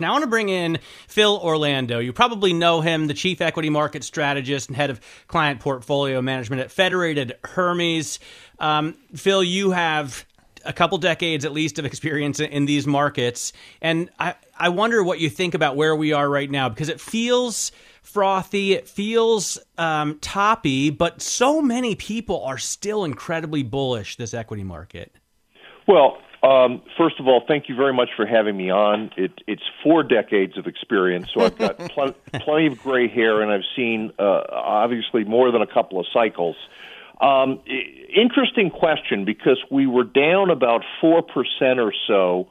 Now, I want to bring in Phil Orlando. You probably know him, the chief equity market strategist and head of client portfolio management at Federated Hermes. Um, Phil, you have a couple decades at least of experience in these markets. And I, I wonder what you think about where we are right now because it feels frothy, it feels um, toppy, but so many people are still incredibly bullish this equity market. Well, um, first of all, thank you very much for having me on. It, it's four decades of experience, so I've got pl- plenty of gray hair, and I've seen uh, obviously more than a couple of cycles. Um, interesting question because we were down about four percent or so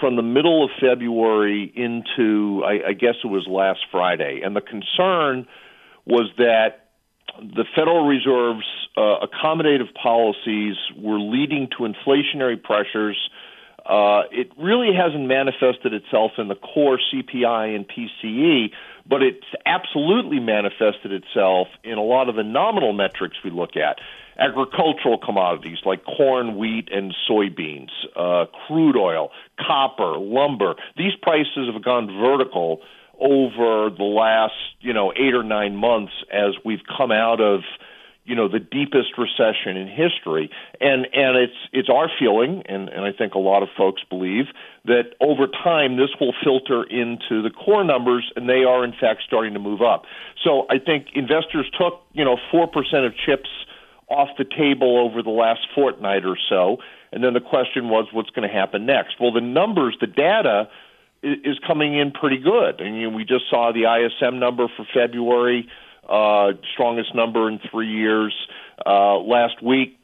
from the middle of February into, I, I guess it was last Friday, and the concern was that the Federal Reserve's uh, accommodative policies were leading to inflationary pressures. Uh, it really hasn't manifested itself in the core CPI and PCE, but it's absolutely manifested itself in a lot of the nominal metrics we look at. Agricultural commodities like corn, wheat, and soybeans, uh, crude oil, copper, lumber. These prices have gone vertical over the last, you know, eight or nine months as we've come out of you know the deepest recession in history. And and it's it's our feeling and and I think a lot of folks believe that over time this will filter into the core numbers and they are in fact starting to move up. So I think investors took you know 4% of chips off the table over the last fortnight or so. And then the question was what's going to happen next? Well the numbers the data is coming in pretty good. And you know, we just saw the ISM number for February, uh, strongest number in three years. Uh, last week,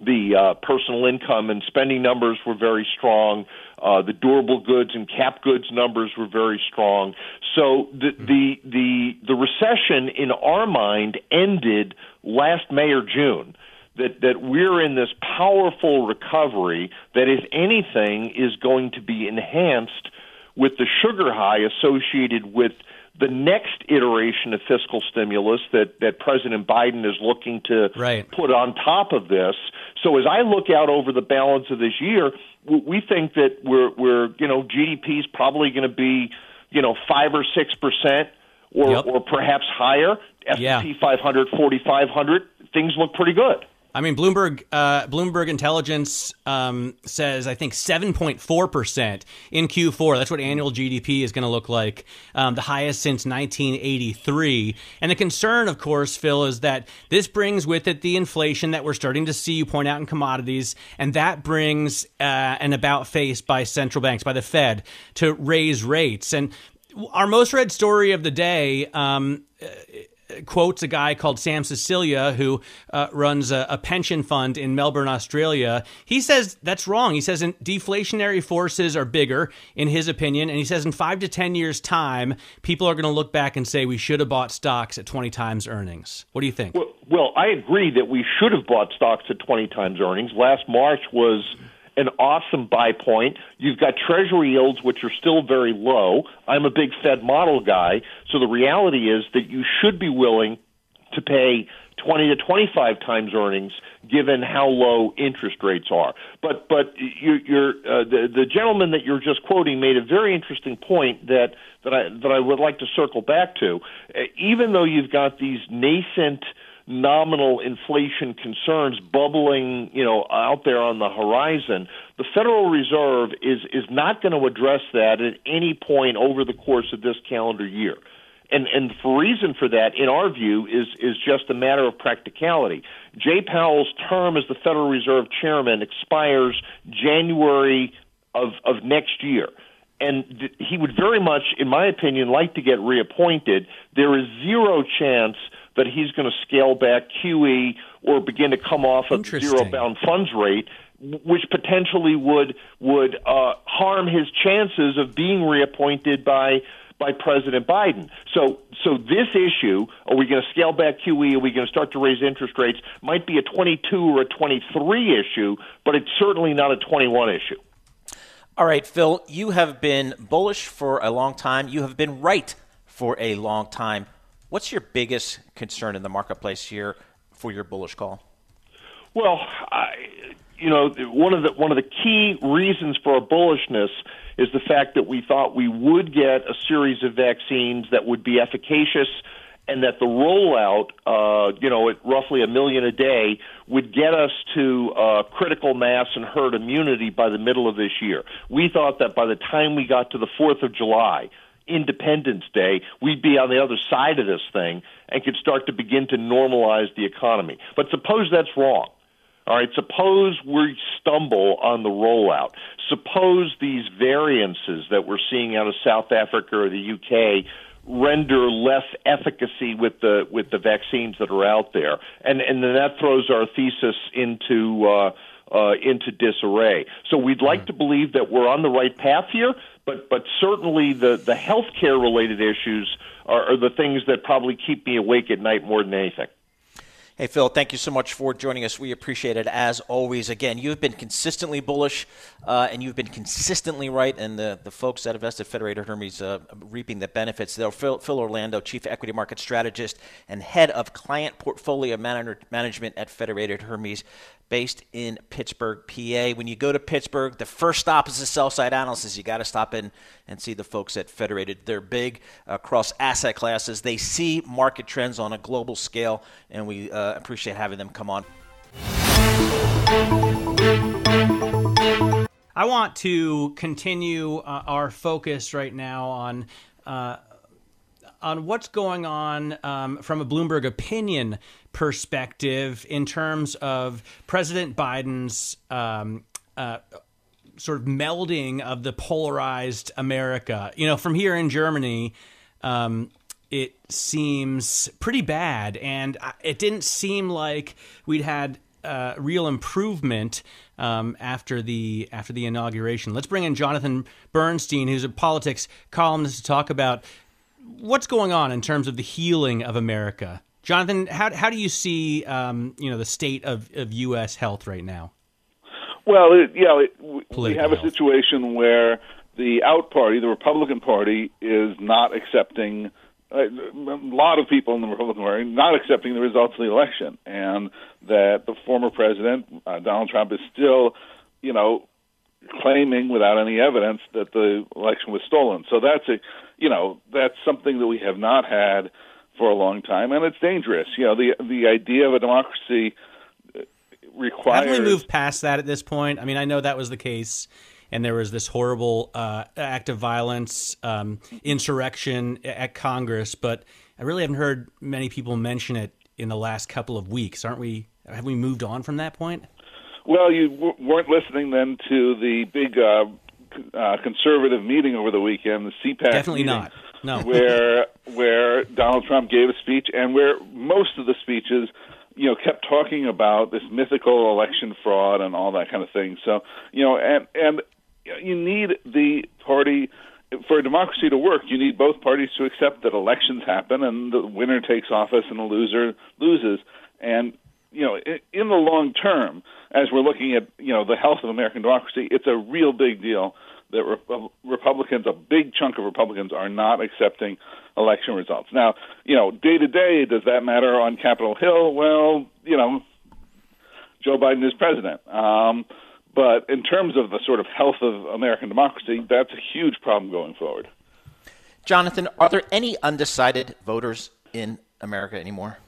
the uh, personal income and spending numbers were very strong. Uh, the durable goods and cap goods numbers were very strong. So the the the the recession in our mind ended last May or June. That that we're in this powerful recovery that, if anything, is going to be enhanced with the sugar high associated with the next iteration of fiscal stimulus that, that President Biden is looking to right. put on top of this. So as I look out over the balance of this year, we think that we're, we're you know, GDP is probably going to be, you know, five or six percent, or yep. or perhaps higher. S&P yeah. 500, 4,500, things look pretty good. I mean, Bloomberg uh, Bloomberg Intelligence um, says I think seven point four percent in Q4. That's what annual GDP is going to look like, um, the highest since 1983. And the concern, of course, Phil, is that this brings with it the inflation that we're starting to see. You point out in commodities, and that brings uh, an about face by central banks, by the Fed, to raise rates. And our most read story of the day. Um, quotes a guy called Sam Sicilia who uh, runs a, a, pension fund in Melbourne, Australia. He says that's wrong. He says deflationary forces are bigger, in his opinion, and he says in five to ten years' time, people are going to look back and say we should have bought stocks at twenty times earnings. What do you think? Well, well I agree that we should have bought stocks at twenty times earnings. Last March was an awesome buy point. You've got treasury yields, which are still very low. I'm a big Fed model guy, so the reality is that you should be willing to pay 20 to 25 times earnings given how low interest rates are. But but you, you're uh, the the gentleman that you're just quoting made a very interesting point that that I that I would like to circle back to. Uh, even though you've got these nascent nominal inflation concerns bubbling, you know, out there on the horizon, the Federal Reserve is is not going to address that at any point over the course of this calendar year. And and the reason for that, in our view, is is just a matter of practicality. Jay Powell's term as the Federal Reserve Chairman expires January of of next year and he would very much, in my opinion, like to get reappointed. There is zero chance that he's going to scale back QE or begin to come off of the zero bound funds rate, which potentially would would uh, harm his chances of being reappointed by by President Biden. So, so this issue, are we going to scale back QE? Are we going to start to raise interest rates? Might be a 22 or a 23 issue, but it's certainly not a 21 issue. All right, Phil, you have been bullish for a long time. You have been right for a long time. What's your biggest concern in the marketplace here for your bullish call? Well, I, you know, one of the one of the key reasons for our bullishness is the fact that we thought we would get a series of vaccines that would be efficacious and that the rollout, uh, you know, at roughly a million a day, would get us to uh, critical mass and herd immunity by the middle of this year. We thought that by the time we got to the 4th of July, Independence Day, we'd be on the other side of this thing and could start to begin to normalize the economy. But suppose that's wrong. All right, suppose we stumble on the rollout. Suppose these variances that we're seeing out of South Africa or the UK render less efficacy with the with the vaccines that are out there, and and then that throws our thesis into uh, uh, into disarray. So we'd like mm-hmm. to believe that we're on the right path here, but but certainly the the healthcare related issues are, are the things that probably keep me awake at night more than anything. Hey, Phil, thank you so much for joining us. We appreciate it as always. Again, you've been consistently bullish uh, and you've been consistently right, and the, the folks that invested Federated Hermes uh, reaping the benefits. They're Phil, Phil, Orlando, Chief Equity Market Strategist and Head of Client Portfolio Management at Federated Hermes based in Pittsburgh, PA. When you go to Pittsburgh, the first stop is the sell side analysis. You got to stop in and see the folks at Federated. They're big across asset classes. They see market trends on a global scale, and we uh, appreciate having them come on. I want to continue uh, our focus right now on uh, on what's going on um, from a Bloomberg opinion perspective in terms of President Biden's um, uh, sort of melding of the polarized America. You know, from here in Germany, um, it seems pretty bad, and it didn't seem like we'd had uh, real improvement um, after the after the inauguration. Let's bring in Jonathan Bernstein, who's a politics columnist, to talk about what's going on in terms of the healing of America. Jonathan, how, how do you see um, you know the state of, of U.S. health right now? Well, it, yeah, it, we have health. a situation where the out party, the Republican Party, is not accepting. Uh, a lot of people in the Republican Party not accepting the results of the election, and that the former president uh, Donald Trump is still, you know, claiming without any evidence that the election was stolen. So that's a, you know, that's something that we have not had for a long time, and it's dangerous. You know, the the idea of a democracy requires. Haven't we moved past that at this point? I mean, I know that was the case, and there was this horrible uh, act of violence, um, insurrection at Congress, but I really haven't heard many people mention it in the last couple of weeks. Aren't we? Have we moved on from that point? Well, you w- weren't listening then to the big uh, uh, conservative meeting over the weekend, the CPAC. Definitely meeting, not. No. where where Donald Trump gave a speech, and where most of the speeches, you know, kept talking about this mythical election fraud and all that kind of thing. So, you know, and and you need the party for a democracy to work, you need both parties to accept that elections happen and the winner takes office and the loser loses. And you know, in the long term, as we're looking at you know the health of American democracy, it's a real big deal that Republicans, a big chunk of Republicans, are not accepting election results. Now, you know, day to day, does that matter on Capitol Hill? Well, you know, Joe Biden is president. Um, but in terms of the sort of health of American democracy, that's a huge problem going forward. Jonathan, are there any undecided voters in America anymore?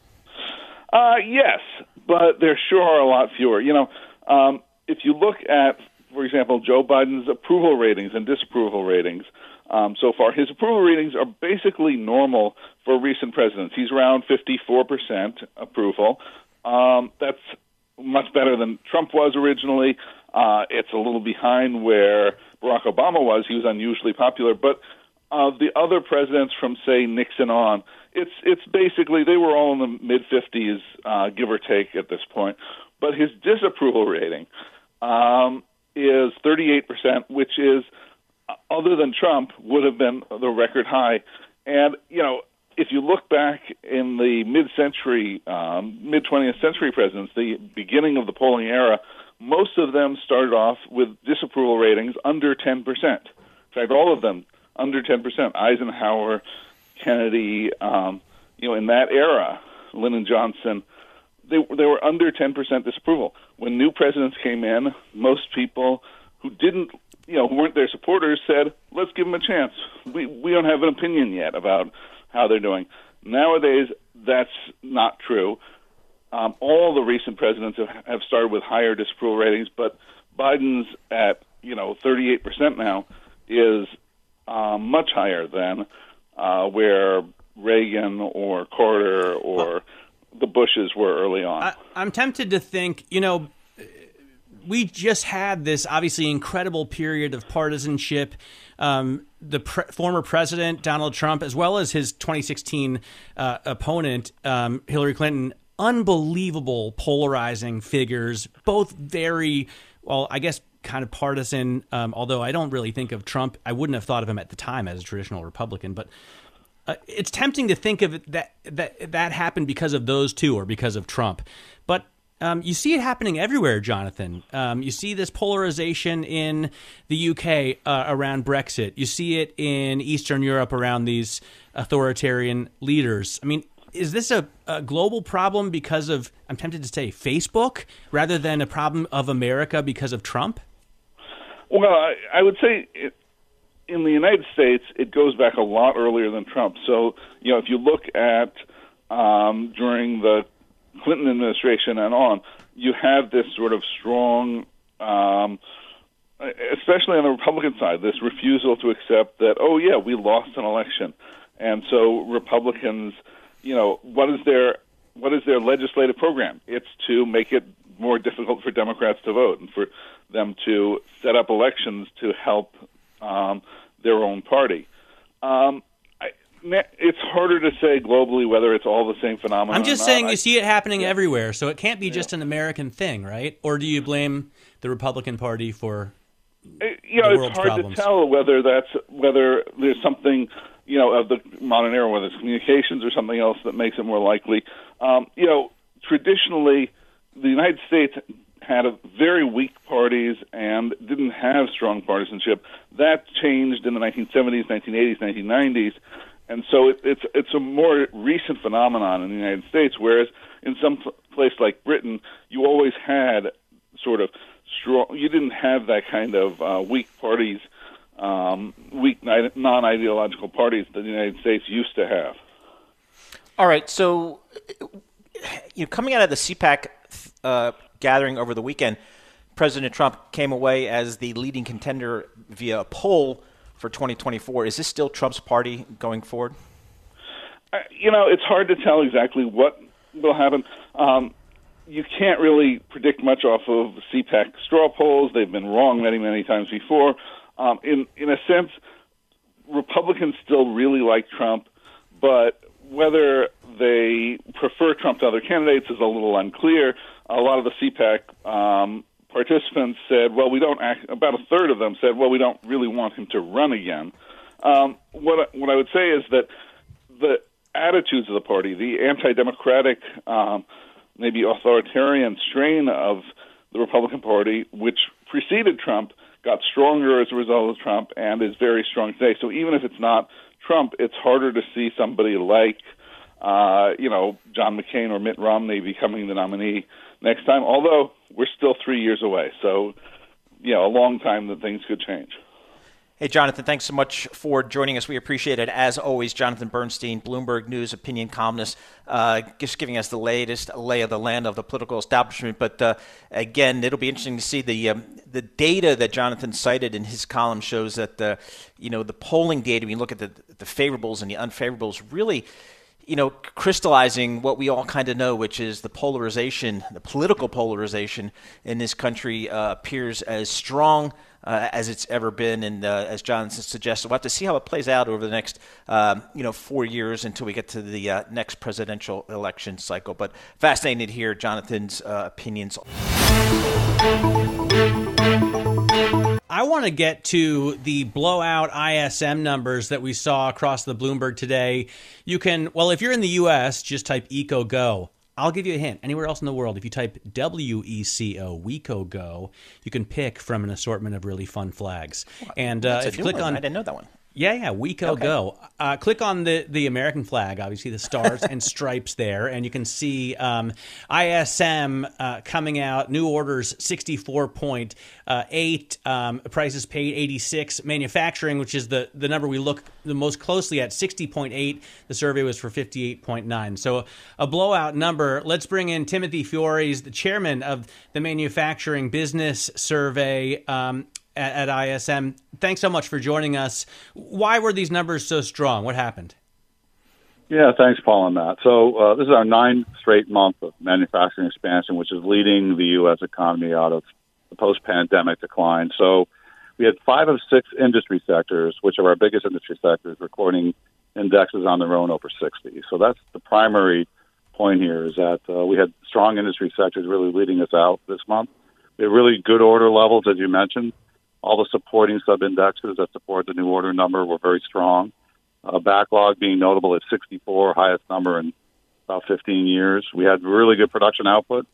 Uh, yes, but there sure are a lot fewer. You know, um, if you look at, for example, Joe Biden's approval ratings and disapproval ratings um, so far, his approval ratings are basically normal for recent presidents. He's around 54% approval. Um, that's much better than Trump was originally. Uh, it's a little behind where Barack Obama was. He was unusually popular, but uh, the other presidents from say Nixon on, it's it's basically they were all in the mid 50s, uh, give or take at this point. But his disapproval rating um, is 38 percent, which is other than Trump, would have been the record high. And you know, if you look back in the mid-century, um, mid 20th century presidents, the beginning of the polling era, most of them started off with disapproval ratings under 10 percent. In fact, all of them under 10 percent. Eisenhower, Kennedy, um, you know, in that era, Lyndon Johnson, they they were under 10 percent disapproval. When new presidents came in, most people who didn't, you know, who weren't their supporters said, "Let's give them a chance. We we don't have an opinion yet about how they're doing." Nowadays, that's not true. Um, all the recent presidents have, have started with higher disapproval ratings, but Biden's at you know 38 percent now is uh, much higher than uh, where Reagan or Carter or the Bushes were early on. I, I'm tempted to think, you know, we just had this obviously incredible period of partisanship. Um, the pre- former president Donald Trump, as well as his 2016 uh, opponent um, Hillary Clinton, unbelievable polarizing figures, both very well, I guess kind of partisan. Um, although I don't really think of Trump, I wouldn't have thought of him at the time as a traditional Republican, but. Uh, it's tempting to think of that that that happened because of those two or because of Trump, but um, you see it happening everywhere, Jonathan. Um, you see this polarization in the UK uh, around Brexit. You see it in Eastern Europe around these authoritarian leaders. I mean, is this a, a, global problem because of, I'm tempted to say, Facebook, rather than a problem of America because of Trump? Well, I, I would say in the United States, it goes back a lot earlier than Trump. So, you know, if you look at um, during the Clinton administration and on, you have this sort of strong, um, especially on the Republican side, this refusal to accept that, oh, yeah, we lost an election. And so Republicans, you know, what is their what is their legislative program? It's to make it more difficult for Democrats to vote and for them to set up elections to help um, their own party. Um, it's harder to say globally whether it's all the same phenomenon. I'm just saying you see it happening yeah. everywhere, so it can't be yeah. just an American thing, right? Or do you blame the Republican Party for uh, you know, it's hard problems? to tell whether that's whether there's something you know of the modern era, whether it's communications or something else that makes it more likely. Um, you know, traditionally, the United States had very weak parties and didn't have strong partisanship. That changed in the 1970s, 1980s, 1990s, and so it, it's it's a more recent phenomenon in the United States. Whereas in some place like Britain, you always had sort of strong. You didn't have that kind of uh, weak parties, um, weak non-ideological parties that the United States used to have. All right, so you know, coming out of the CPAC uh, gathering over the weekend, President Trump came away as the leading contender via a poll for 2024. Is this still Trump's party going forward? Uh, you know, it's hard to tell exactly what will happen. Um, you can't really predict much off of CPAC straw polls. They've been wrong many, many times before. Um, in in a sense, Republicans still really like Trump, but whether they prefer Trump to other candidates is a little unclear. A lot of the CPAC um, participants said, well, we don't act, about a third of them said, well, we don't really want him to run again. Um, what, what I would say is that the attitudes of the party, the anti democratic, um, maybe authoritarian strain of the Republican Party, which preceded Trump, got stronger as a result of Trump and is very strong today. So even if it's not Trump, it's harder to see somebody like, uh, you know, John McCain or Mitt Romney becoming the nominee next time. Although we're still three years away, so you know, a long time that things could change. Hey, Jonathan, thanks so much for joining us. We appreciate it. As always, Jonathan Bernstein, Bloomberg News opinion columnist, uh, just giving us the latest lay of the land of the political establishment. But uh, again, it'll be interesting to see the um, the data that Jonathan cited in his column shows that the you know the polling data. When you look at the the favorables and the unfavorables, really you know, crystallizing what we all kind of know, which is the polarization, the political polarization in this country uh, appears as strong uh, as it's ever been. And uh, as Jonathan suggested, we'll have to see how it plays out over the next, um, you know, four years until we get to the uh, next presidential election cycle. But fascinating to hear Jonathan's uh, opinions. I want to get to the blowout ISM numbers that we saw across the Bloomberg today. You can, well, if you're in the U.S., just type EcoGo. I'll give you a hint. Anywhere else in the world, if you type W E C O, WECO Go, you can pick from an assortment of really fun flags. And uh, if you click one. on, I didn't know that one. Yeah, yeah, WECO okay. Go. Uh, click on the, the American flag, obviously the stars and stripes there, and you can see um, ISM uh, coming out, new orders 64.8, uh, um, prices paid 86, manufacturing, which is the, the number we look the most closely at, 60.8. The survey was for 58.9. So a blowout number. Let's bring in Timothy Fiores, the chairman of the Manufacturing Business Survey. Um, at, at ISM. Thanks so much for joining us. Why were these numbers so strong? What happened? Yeah, thanks, Paul, on that. So uh, this is our ninth straight month of manufacturing expansion, which is leading the U.S. economy out of the post-pandemic decline. So we had five of six industry sectors, which are our biggest industry sectors, recording indexes on their own over 60. So that's the primary point here is that uh, we had strong industry sectors really leading us out this month. We had really good order levels, as you mentioned. All the supporting sub-indexes that support the new order number were very strong. Uh, backlog being notable at 64, highest number in about 15 years. We had really good production output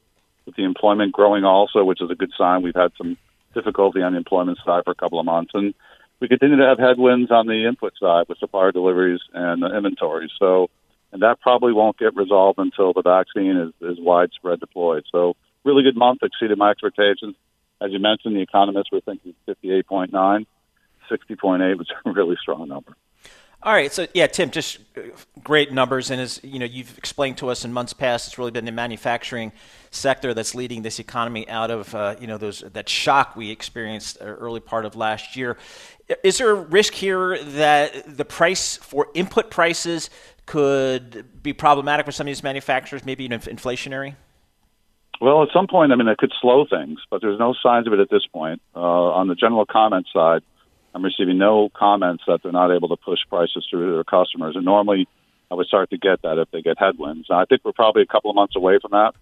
with the employment growing also, which is a good sign. We've had some difficulty on the employment side for a couple of months. And we continue to have headwinds on the input side with supplier deliveries and inventory. So, and that probably won't get resolved until the vaccine is, is widespread deployed. So, really good month, exceeded my expectations. As you mentioned, the economists were thinking 58.9. 60.8 was a really strong number. All right, so yeah, Tim, just uh, great numbers, and as you know, you've explained to us in months past, it's really been the manufacturing sector that's leading this economy out of uh, you know those that shock we experienced uh, early part of last year. Is there a risk here that the price for input prices could be problematic for some of these manufacturers, maybe even inflationary? Well, at some point, I mean, it could slow things, but there's no signs of it at this point. Uh, on the general comment side, I'm receiving no comments that they're not able to push prices through to their customers. And normally, I would start to get that if they get headwinds. And I think we're probably a couple of months away from that.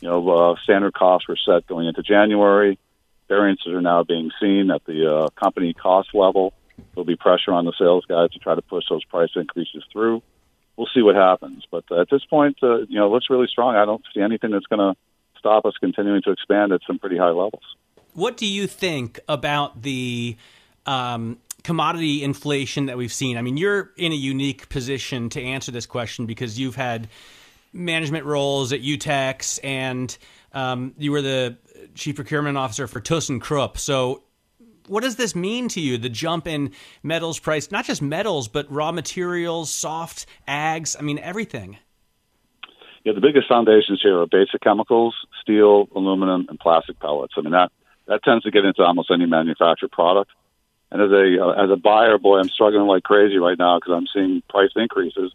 You know, uh, standard costs were set going into January. Variances are now being seen at the uh, company cost level. There'll be pressure on the sales guys to try to push those price increases through. We'll see what happens. But at this point, uh, you know, it looks really strong. I don't see anything that's going to stop us continuing to expand at some pretty high levels. What do you think about the um, commodity inflation that we've seen? I mean, you're in a unique position to answer this question because you've had management roles at Utex and um, you were the chief procurement officer for ThyssenKrupp. So, what does this mean to you? The jump in metals price, not just metals, but raw materials, soft ags, I mean, everything Yeah, the biggest foundations here are basic chemicals, steel, aluminum, and plastic pellets. I mean, that, that tends to get into almost any manufactured product. And as a uh, as a buyer, boy, I'm struggling like crazy right now because I'm seeing price increases.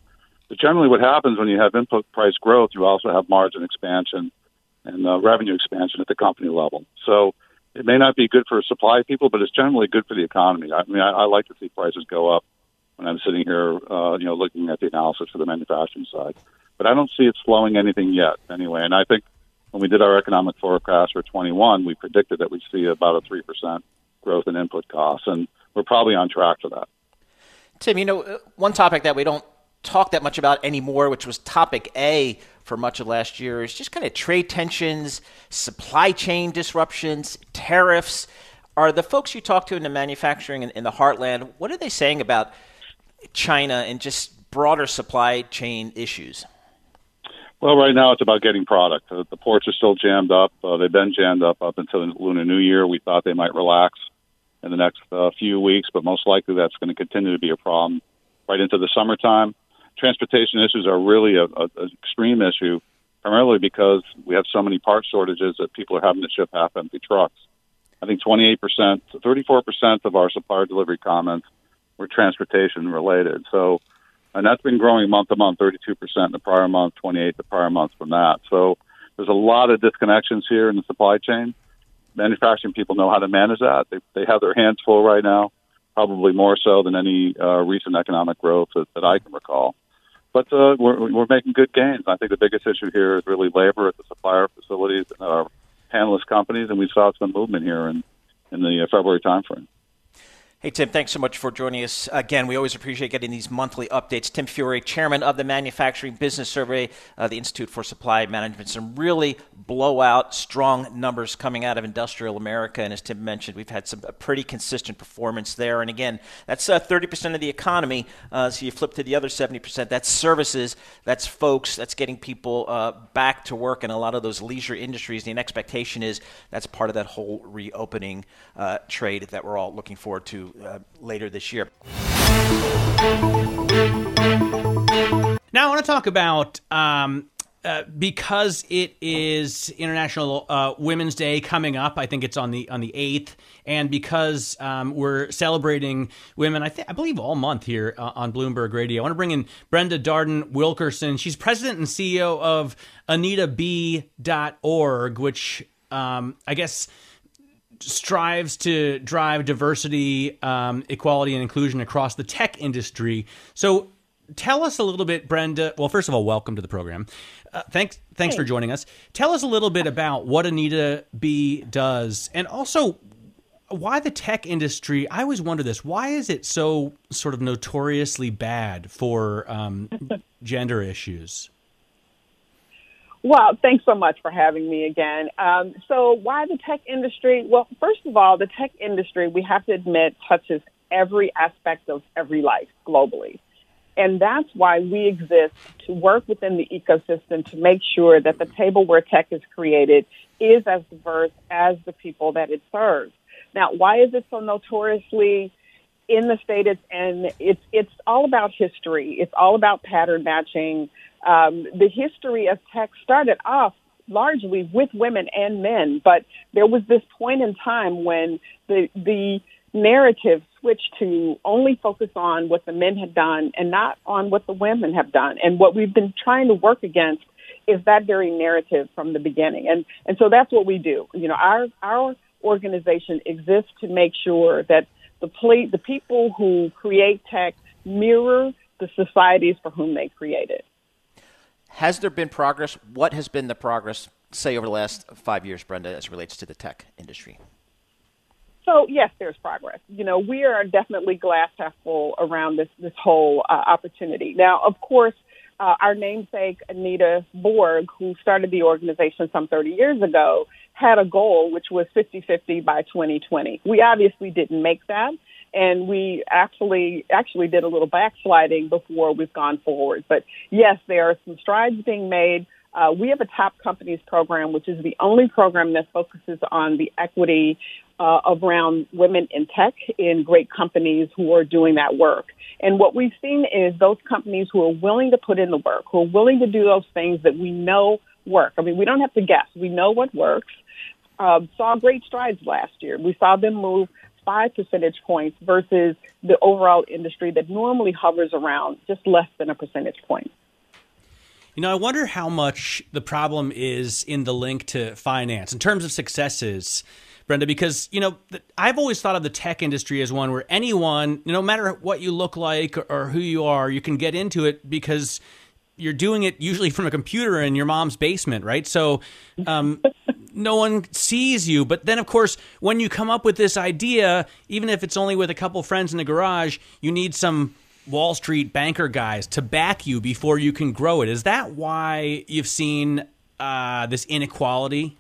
But generally, what happens when you have input price growth, you also have margin expansion and uh, revenue expansion at the company level. So it may not be good for supply people, but it's generally good for the economy. I mean, I, I like to see prices go up when I'm sitting here, uh, you know, looking at the analysis for the manufacturing side but I don't see it slowing anything yet anyway. And I think when we did our economic forecast for 21, we predicted that we'd see about a 3% growth in input costs, and we're probably on track for that. Tim, you know, uh, one topic that we don't talk that much about anymore, which was topic A for much of last year, is just kind of trade tensions, supply chain disruptions, tariffs. Are the folks you talk to in the manufacturing in, in the heartland, what are they saying about China and just broader supply chain issues? Well, right now it's about getting product. Uh, the ports are still jammed up. Uh, they've been jammed up up until the Lunar New Year. We thought they might relax in the next uh, few weeks, but most likely that's going to continue to be a problem right into the summertime. Transportation issues are really an extreme issue, primarily because we have so many part shortages that people are having to ship half-empty trucks. I think 28%, 34% of our supplier delivery comments were transportation related. So and that's been growing month to month, 32% in the prior month, 28 the prior month from that. So there's a lot of disconnections here in the supply chain. Manufacturing people know how to manage that. They, they have their hands full right now, probably more so than any uh, recent economic growth that, that I can recall. But uh, we're, we're making good gains. I think the biggest issue here is really labor at the supplier facilities and our panelist companies, and we saw some movement here in, in the February timeframe. Hey, Tim, thanks so much for joining us. Again, we always appreciate getting these monthly updates. Tim Fiore, chairman of the Manufacturing Business Survey, uh, the Institute for Supply Management. Some really blowout, strong numbers coming out of industrial America. And as Tim mentioned, we've had some pretty consistent performance there. And again, that's uh, 30% of the economy. Uh, so you flip to the other 70%. That's services, that's folks, that's getting people uh, back to work in a lot of those leisure industries. And the expectation is that's part of that whole reopening uh, trade that we're all looking forward to uh, later this year. Now, I want to talk about um, uh, because it is International uh, Women's Day coming up. I think it's on the on the eighth, and because um, we're celebrating women, I think I believe all month here uh, on Bloomberg Radio. I want to bring in Brenda Darden Wilkerson. She's president and CEO of AnitaB.org, which um, I guess strives to drive diversity, um, equality, and inclusion across the tech industry. So, tell us a little bit, Brenda. Well, first of all, welcome to the program. Uh, thanks, thanks for joining us. Tell us a little bit about what Anita B does, and also why the tech industry. I always wonder this: why is it so sort of notoriously bad for um, gender issues? Well, thanks so much for having me again. Um, so, why the tech industry? Well, first of all, the tech industry, we have to admit, touches every aspect of every life globally. And that's why we exist to work within the ecosystem to make sure that the table where tech is created is as diverse as the people that it serves. Now, why is it so notoriously in the state it's in? It's, it's all about history. It's all about pattern matching. Um, the history of tech started off largely with women and men, but there was this point in time when the the narrative switched to only focus on what the men had done and not on what the women have done. And what we've been trying to work against is that very narrative from the beginning. And and so that's what we do. You know, our our organization exists to make sure that the play, the people who create tech mirror the societies for whom they create it. Has there been progress? What has been the progress, say, over the last five years, Brenda, as relates to the tech industry? So yes, there's progress. You know, we are definitely glass half full around this this whole uh, opportunity. Now, of course, uh, our namesake Anita Borg, who started the organization some 30 years ago, had a goal which was 50-50 by 2020. We obviously didn't make that, and we actually actually did a little backsliding before we've gone forward. But yes, there are some strides being made. Uh, we have a top companies program, which is the only program that focuses on the equity uh, around women in tech in great companies who are doing that work. And what we've seen is those companies who are willing to put in the work, who are willing to do those things that we know work. I mean, we don't have to guess. We know what works. Uh, saw great strides last year. We saw them move five percentage points versus the overall industry that normally hovers around just less than a percentage point. You know, I wonder how much the problem is in the link to finance in terms of successes. Brenda, because you know I've always thought of the tech industry as one where anyone, no matter what you look like or who you are, you can get into it because you're doing it usually from a computer in your mom's basement, right? So um, no one sees you. But then, of course, when you come up with this idea, even if it's only with a couple friends in the garage, you need some Wall Street banker guys to back you before you can grow it. Is that why you've seen uh, this inequality?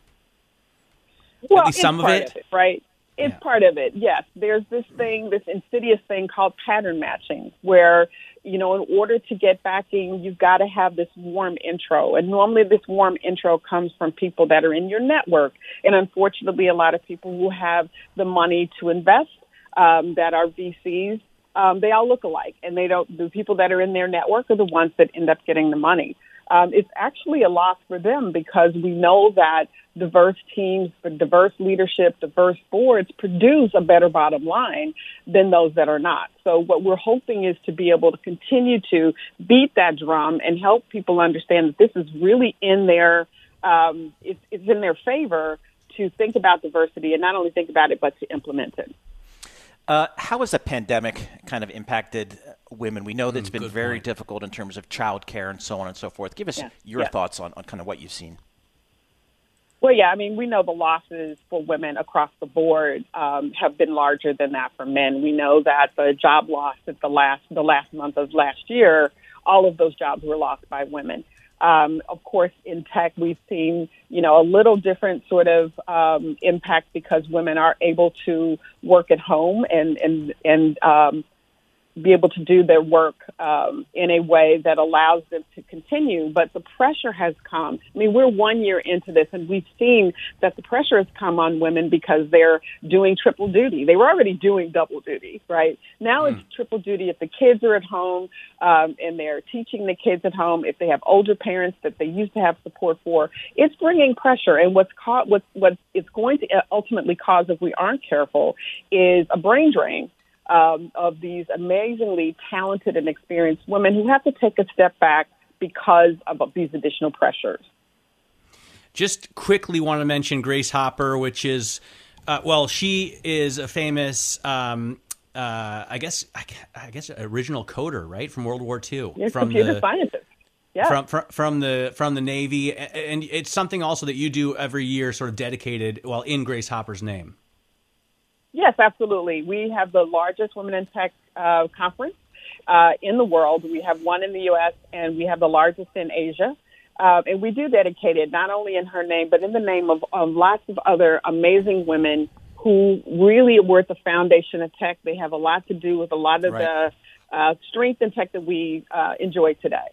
Well, At least some of it? of it, right? It's Yeah. part of it. Yes, there's this thing, this insidious thing called pattern matching, where you know, in order to get backing, you've got to have this warm intro, and normally this warm intro comes from people that are in your network, and unfortunately, a lot of people who have the money to invest um, that are VCs. Um, they all look alike, and they don't. The people that are in their network are the ones that end up getting the money. Um, it's actually a loss for them because we know that diverse teams, diverse leadership, diverse boards produce a better bottom line than those that are not. So what we're hoping is to be able to continue to beat that drum and help people understand that this is really in their um, it's, it's in their favor to think about diversity and not only think about it but to implement it. Uh, how has the pandemic kind of impacted women? We know that it's been good very point. difficult in terms of childcare and so on and so forth. Give us Yeah, your yeah. thoughts on, on kind of what you've seen. Well, yeah, I mean, we know the losses for women across the board um, have been larger than that for men. We know that the job loss at the last the last month of last year, all of those jobs were lost by women. Um, of course, in tech, we've seen you know a little different sort of um, impact because women are able to work at home and and and um, be able to do their work um, in a way that allows them to continue. But the pressure has come. I mean, we're one year into this, and we've seen that the pressure has come on women because they're doing triple duty. They were already doing double duty, right? Now mm. it's triple duty if the kids are at home um, and they're teaching the kids at home. If they have older parents that they used to have support for, it's bringing pressure. And what's caught, what what it's going to ultimately cause if we aren't careful is a brain drain um, of these amazingly talented and experienced women who have to take a step back because of these additional pressures. Just quickly want to mention Grace Hopper, which is, uh, well, she is a famous. Um, uh, I guess I, guess original coder, right, from World War II. Yes, from the, scientist. Yeah. From, from from the from the Navy, and it's something also that you do every year, sort of dedicated, well, in Grace Hopper's name. Yes, absolutely. We have the largest Women in Tech uh, conference uh, in the world. We have one in the U.S. and we have the largest in Asia. Uh, and we do dedicate it not only in her name, but in the name of, of lots of other amazing women who really were at the foundation of tech. They have a lot to do with a lot of right. the uh, strength in tech that we uh, enjoy today.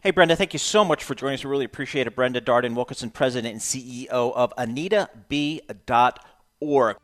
Hey, Brenda, thank you so much for joining us. We really appreciate it. Brenda Darden Wilkerson, President and CEO of AnitaB.org.